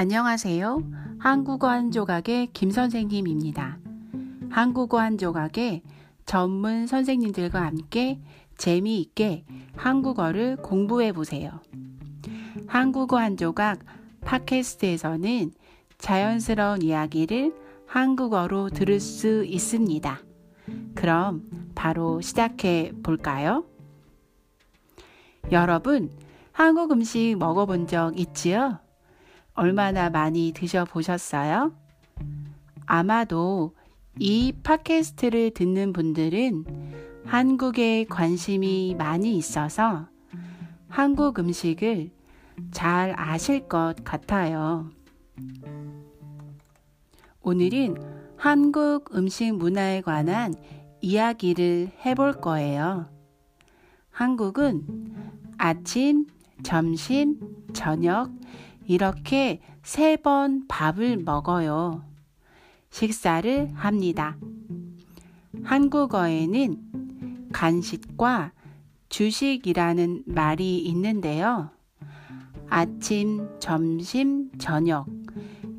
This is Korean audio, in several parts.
안녕하세요. 한국어 한 조각의 김 선생님입니다. 한국어 한 조각의 전문 선생님들과 함께 재미있게 한국어를 공부해 보세요. 한국어 한 조각 팟캐스트에서는 자연스러운 이야기를 한국어로 들을 수 있습니다. 그럼 바로 시작해 볼까요? 여러분, 한국 음식 먹어본 적 있지요? 얼마나 많이 드셔보셨어요? 아마도 이 팟캐스트를 듣는 분들은 한국에 관심이 많이 있어서 한국 음식을 잘 아실 것 같아요. 오늘은 한국 음식 문화에 관한 이야기를 해볼 거예요. 한국은 아침, 점심, 저녁 이렇게 세 번 밥을 먹어요. 식사를 합니다. 한국어에는 간식과 주식이라는 말이 있는데요. 아침, 점심, 저녁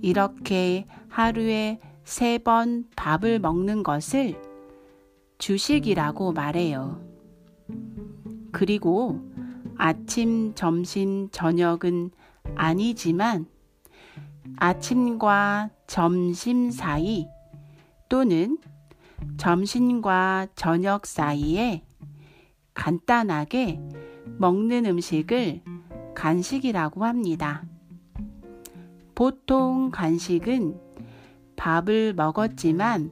이렇게 하루에 세 번 밥을 먹는 것을 주식이라고 말해요. 그리고 아침, 점심, 저녁은 아니지만 아침과 점심 사이 또는 점심과 저녁 사이에 간단하게 먹는 음식을 간식이라고 합니다. 보통 간식은 밥을 먹었지만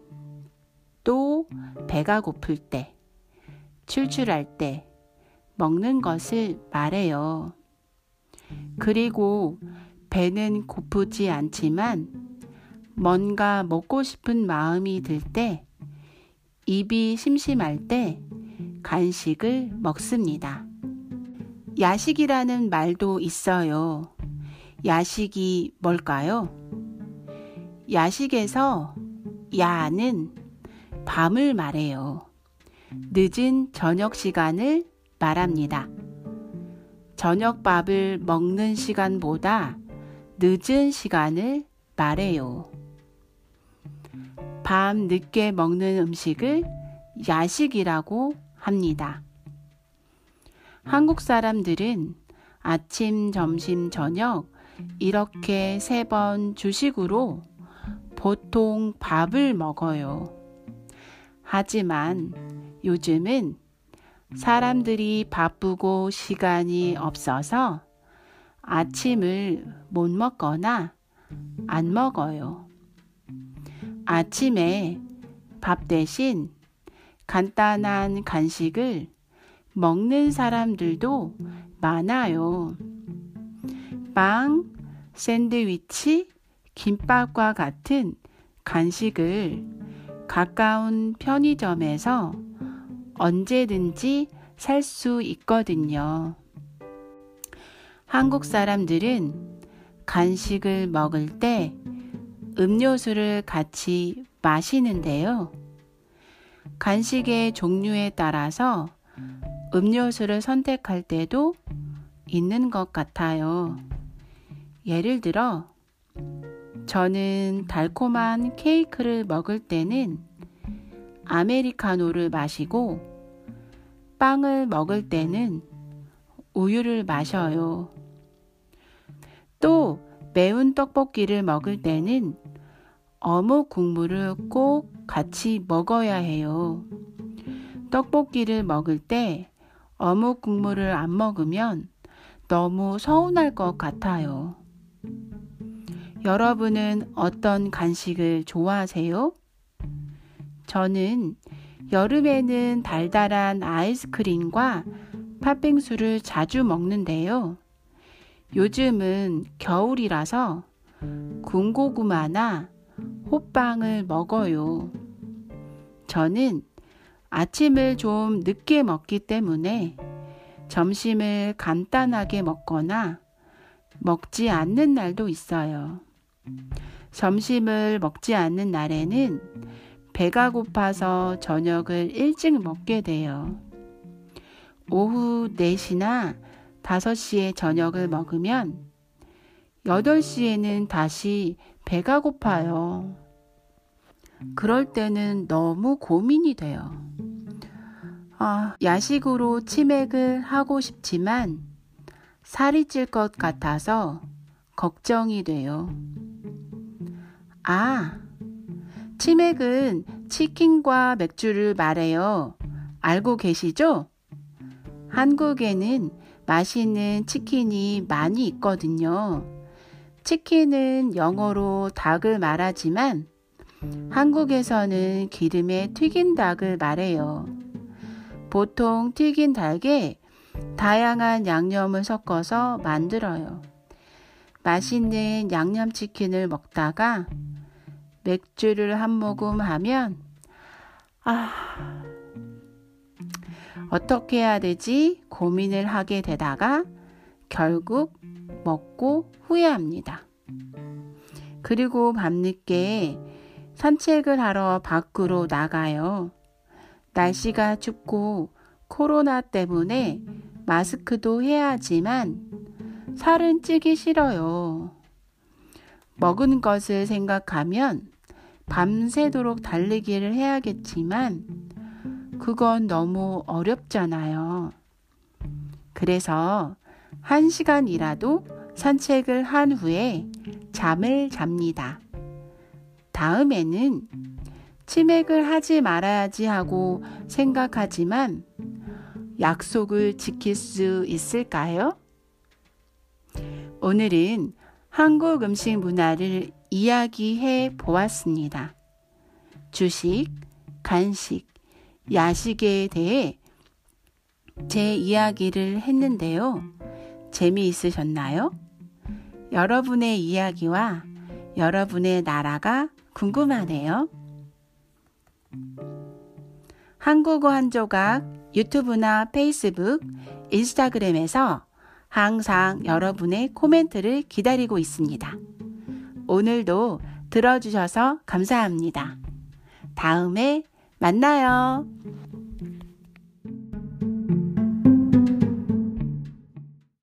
또 배가 고플 때, 출출할 때 먹는 것을 말해요. 그리고 배는 고프지 않지만 뭔가 먹고 싶은 마음이 들 때, 입이 심심할 때 간식을 먹습니다. 야식이라는 말도 있어요. 야식이 뭘까요? 야식에서 야는 밤을 말해요. 늦은 저녁 시간을 말합니다. 저녁밥을 먹는 시간보다 늦은 시간을 말해요. 밤 늦게 먹는 음식을 야식이라고 합니다. 한국 사람들은 아침, 점심, 저녁 이렇게 세 번 주식으로 보통 밥을 먹어요. 하지만 요즘은 사람들이 바쁘고 시간이 없어서 아침을 못 먹거나 안 먹어요. 아침에 밥 대신 간단한 간식을 먹는 사람들도 많아요. 빵, 샌드위치, 김밥과 같은 간식을 가까운 편의점에서 언제든지 살 수 있거든요. 한국 사람들은 간식을 먹을 때 음료수를 같이 마시는데요. 간식의 종류에 따라서 음료수를 선택할 때도 있는 것 같아요. 예를 들어, 저는 달콤한 케이크를 먹을 때는 아메리카노를 마시고 빵을 먹을 때는 우유를 마셔요. 또 매운 떡볶이를 먹을 때는 어묵 국물을 꼭 같이 먹어야 해요. 떡볶이를 먹을 때 어묵 국물을 안 먹으면 너무 서운할 것 같아요. 여러분은 어떤 간식을 좋아하세요? 저는 여름에는 달달한 아이스크림과 팥빙수를 자주 먹는데요. 요즘은 겨울이라서 군고구마나 호빵을 먹어요. 저는 아침을 좀 늦게 먹기 때문에 점심을 간단하게 먹거나 먹지 않는 날도 있어요. 점심을 먹지 않는 날에는 배가 고파서 저녁을 일찍 먹게 돼요. 오후 4시나 5시에 저녁을 먹으면 8시에는 다시 배가 고파요. 그럴 때는 너무 고민이 돼요. 아, 야식으로 치맥을 하고 싶지만 살이 찔 것 같아서 걱정이 돼요. 아, 치맥은 치킨과 맥주를 말해요. 알고 계시죠? 한국에는 맛있는 치킨이 많이 있거든요. 치킨은 영어로 닭을 말하지만 한국에서는 기름에 튀긴 닭을 말해요. 보통 튀긴 닭에 다양한 양념을 섞어서 만들어요. 맛있는 양념치킨을 먹다가 맥주를 한 모금 하면, 아, 어떻게 해야 되지? 고민을 하게 되다가 결국 먹고 후회합니다. 그리고 밤늦게 산책을 하러 밖으로 나가요. 날씨가 춥고 코로나 때문에 마스크도 해야 하지만 살은 찌기 싫어요. 먹은 것을 생각하면 밤새도록 달리기를 해야겠지만 그건 너무 어렵잖아요. 그래서 한 시간이라도 산책을 한 후에 잠을 잡니다. 다음에는 치맥을 하지 말아야지 하고 생각하지만 약속을 지킬 수 있을까요? 오늘은 한국 음식 문화를 이야기해 보았습니다. 주식, 간식, 야식에 대해 제 이야기를 했는데요. 재미있으셨나요? 여러분의 이야기와 여러분의 나라가 궁금하네요. 한국어 한 조각 유튜브나 페이스북, 인스타그램에서 항상 여러분의 코멘트를 기다리고 있습니다. 오늘도 들어주셔서 감사합니다. 다음에 만나요.